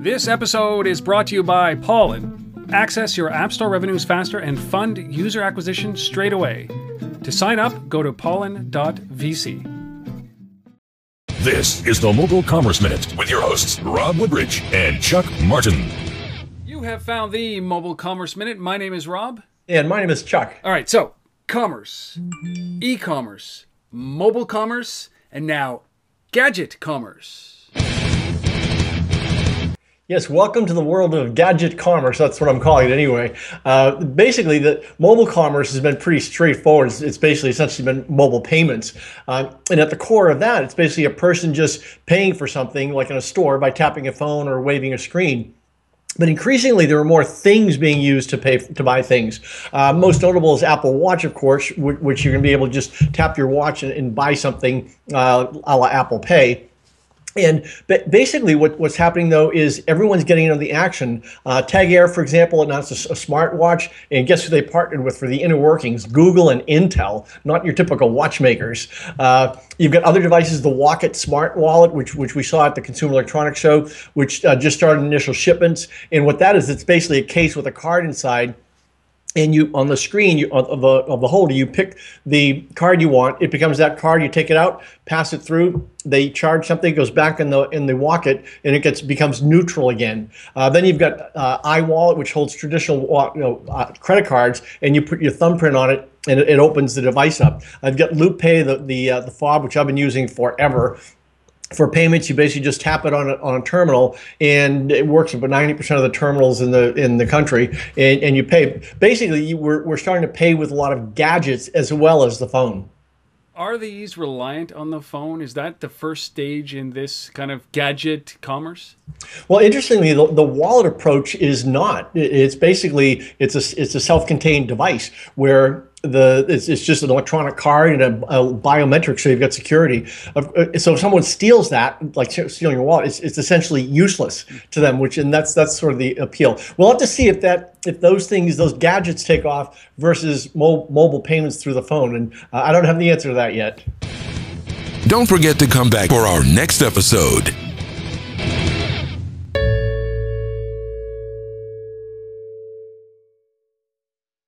This episode is brought to you by Pollen. Access your App Store revenues faster and fund user acquisition straight away. To sign up, go to pollen.vc. This is the Mobile Commerce Minute with your hosts, Rob Woodbridge and Chuck Martin. You have found the Mobile Commerce Minute. My name is Rob. And my name is Chuck. All right, so commerce, e commerce, mobile commerce, and now gadget commerce. Yes, welcome to the world of gadget commerce. That's what I'm calling it anyway. Uh, basically, the mobile commerce has been pretty straightforward. It's, it's basically essentially been mobile payments. Uh, and at the core of that, it's basically a person just paying for something like in a store by tapping a phone or waving a screen. But increasingly, there are more things being used to pay to buy things. Uh, most notable is Apple Watch, of course, which, you're going to be able to just tap your watch and, and buy something uh, a la Apple Pay. And basically, what, what's happening though is everyone's getting into the action. Uh, TAG Heuer, for example, announced a, a smartwatch, and guess who they partnered with for the inner workings? Google and Intel, not your typical watchmakers. Uh, you've got other devices, the Wocket Smart Wallet, which which we saw at the Consumer Electronics Show, which uh, just started initial shipments. And what that is, it's basically a case with a card inside and you on the screen you, of, the, of the holder you pick the card you want. It becomes that card you take it out pass it through they charge something goes back in the in the Wocket and it gets becomes neutral again. Uh, then you've got uh, iWallet which holds traditional you know, uh, credit cards and you put your thumbprint on it and it, it opens the device up. I've got Loop Pay the the, uh, the fob which I've been using forever for payments, you basically just tap it on a, on a terminal, and it works about ninety percent of the terminals in the in the country, and, and you pay. Basically, you, we're we're starting to pay with a lot of gadgets as well as the phone. Are these reliant on the phone? Is that the first stage in this kind of gadget commerce? Well, interestingly, the, the wallet approach is not. It's basically it's a it's a self-contained device where the it's, it's just an electronic card and a, a biometric, so you've got security. Uh, so if someone steals that, like stealing your wallet, it's, it's essentially useless to them. Which and that's that's sort of the appeal. We'll have to see if that if those things, those gadgets, take off versus mo- mobile payments through the phone. And uh, I don't have the answer to that yet. Don't forget to come back for our next episode.